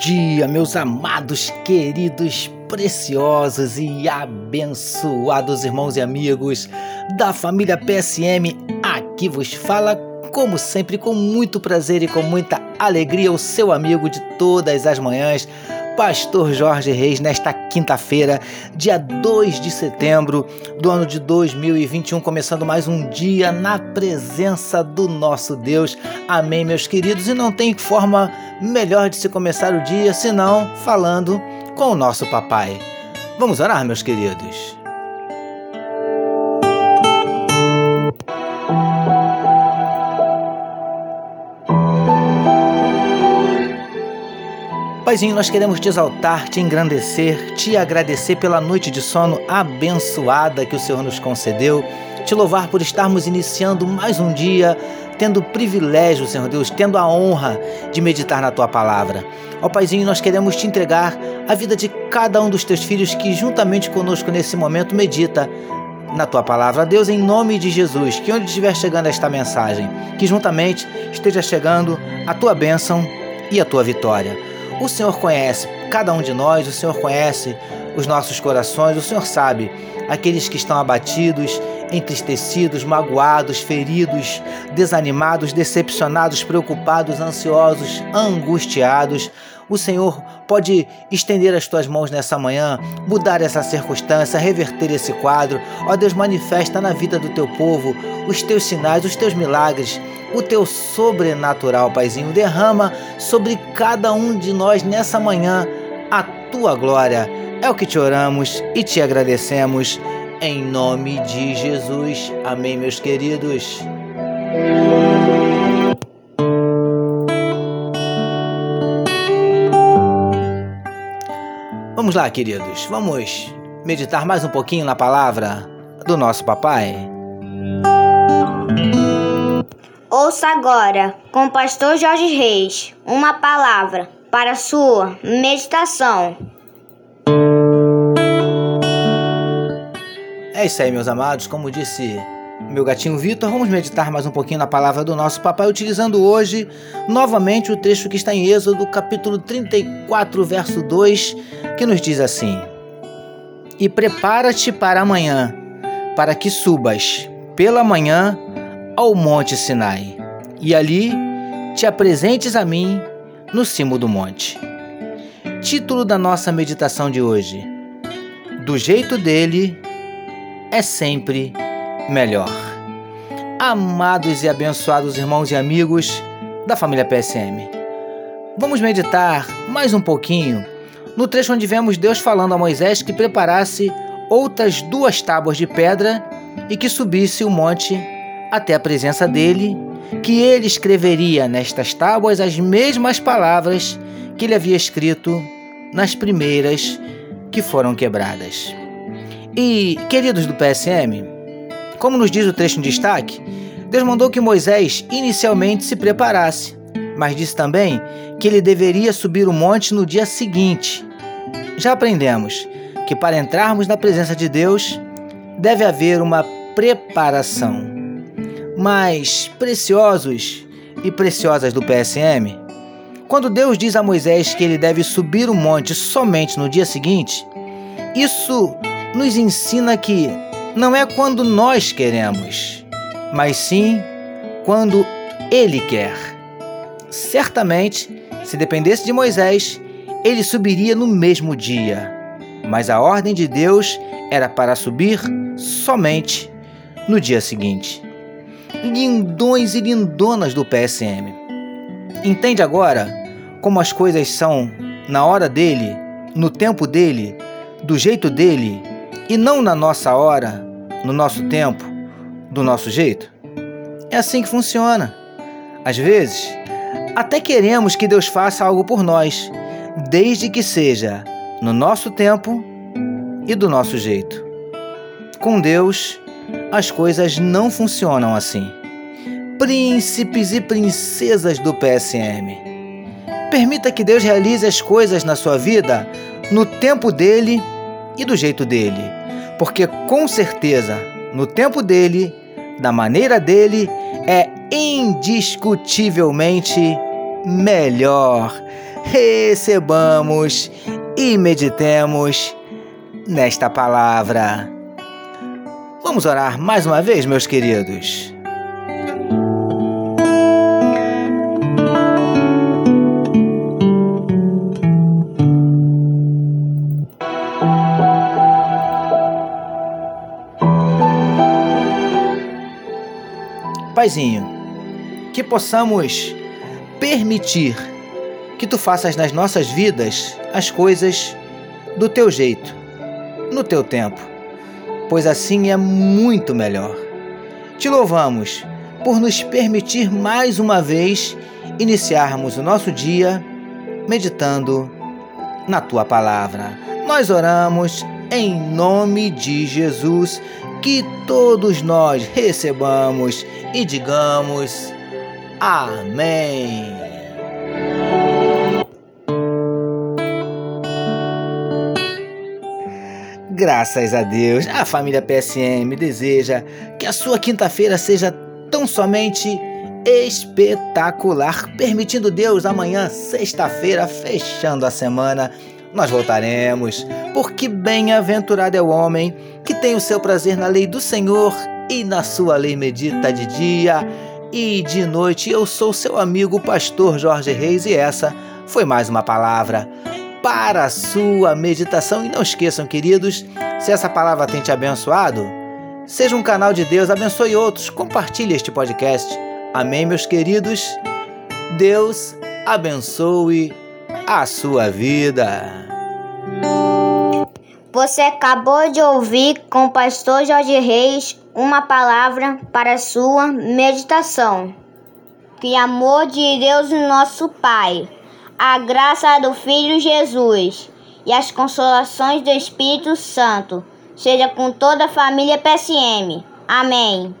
dia, meus amados, queridos, preciosos e abençoados irmãos e amigos da família PSM. Aqui vos fala, como sempre, com muito prazer e com muita alegria, o seu amigo de todas as manhãs, Pastor Jorge Reis, nesta quinta-feira, dia 2 de setembro do ano de 2021, começando mais um dia na presença do nosso Deus. Amém, meus queridos. E não tem forma melhor de se começar o dia senão falando com o nosso papai. Vamos orar, meus queridos. Paizinho, nós queremos te exaltar, te engrandecer, te agradecer pela noite de sono abençoada que o Senhor nos concedeu, te louvar por estarmos iniciando mais um dia, tendo o privilégio, Senhor Deus, tendo a honra de meditar na tua palavra. Ó Paizinho, nós queremos te entregar a vida de cada um dos teus filhos que juntamente conosco nesse momento medita na tua palavra. Deus, em nome de Jesus, que onde estiver chegando esta mensagem, que juntamente esteja chegando a tua bênção e a tua vitória. O Senhor conhece cada um de nós, o Senhor conhece os nossos corações, o Senhor sabe aqueles que estão abatidos, entristecidos, magoados, feridos, desanimados, decepcionados, preocupados, ansiosos, angustiados. O Senhor pode estender as tuas mãos nessa manhã, mudar essa circunstância, reverter esse quadro. Ó Deus, manifesta na vida do teu povo os teus sinais, os teus milagres, o teu sobrenatural, Paizinho. Derrama sobre cada um de nós nessa manhã a tua glória. É o que te oramos e te agradecemos. Em nome de Jesus. Amém, meus queridos. Vamos lá, queridos, vamos meditar mais um pouquinho na palavra do nosso papai? Ouça agora, com o pastor Jorge Reis, uma palavra para sua meditação. É isso aí, meus amados, como disse meu gatinho Vitor, vamos meditar mais um pouquinho na palavra do nosso papai, utilizando hoje novamente o texto que está em Êxodo, capítulo 34, verso 2, que nos diz assim: E prepara-te para amanhã, para que subas pela manhã ao monte Sinai, e ali te apresentes a mim no cimo do monte. Título da nossa meditação de hoje: Do jeito dele é sempre melhor. Amados e abençoados irmãos e amigos da família PSM, vamos meditar mais um pouquinho no trecho onde vemos Deus falando a Moisés que preparasse outras duas tábuas de pedra e que subisse o monte até a presença dele, que ele escreveria nestas tábuas as mesmas palavras que ele havia escrito nas primeiras que foram quebradas. E, queridos do PSM, como nos diz o trecho em destaque, Deus mandou que Moisés inicialmente se preparasse, mas disse também que ele deveria subir o monte no dia seguinte. Já aprendemos que para entrarmos na presença de Deus deve haver uma preparação. Mas, preciosos e preciosas do PSM, quando Deus diz a Moisés que ele deve subir o monte somente no dia seguinte, isso nos ensina que não é quando nós queremos, mas sim quando Ele quer. Certamente, se dependesse de Moisés, ele subiria no mesmo dia, mas a ordem de Deus era para subir somente no dia seguinte. Lindões e lindonas do PSM. Entende agora como as coisas são na hora dele, no tempo dele, do jeito dele e não na nossa hora, no nosso tempo, do nosso jeito? É assim que funciona. Às vezes, até queremos que Deus faça algo por nós, desde que seja no nosso tempo e do nosso jeito. Com Deus, as coisas não funcionam assim. Príncipes e princesas do PSM. Permita que Deus realize as coisas na sua vida no tempo dele e do jeito dele porque com certeza, no tempo dele, da maneira dele, é indiscutivelmente melhor. Recebamos e meditemos nesta palavra. Vamos orar mais uma vez, meus queridos. Paizinho, que possamos permitir que tu faças nas nossas vidas as coisas do teu jeito, no teu tempo, pois assim é muito melhor. Te louvamos por nos permitir mais uma vez iniciarmos o nosso dia meditando na tua palavra. Nós oramos em nome de Jesus que todos nós recebamos e digamos Amém. Graças a Deus, a família PSM deseja que a sua quinta-feira seja tão somente espetacular, permitindo Deus amanhã, sexta-feira, fechando a semana, nós voltaremos, porque bem-aventurado é o homem que tem o seu prazer na lei do Senhor e na sua lei medita de dia e de noite. Eu sou seu amigo pastor Jorge Reis e essa foi mais uma palavra para a sua meditação. E não esqueçam, queridos, se essa palavra tem te abençoado, seja um canal de Deus, abençoe outros, compartilhe este podcast. Amém, meus queridos. Deus abençoe a sua vida. Você acabou de ouvir com o pastor Jorge Reis uma palavra para sua meditação. Que amor de Deus, nosso Pai, a graça do Filho Jesus e as consolações do Espírito Santo seja com toda a família PSM. Amém.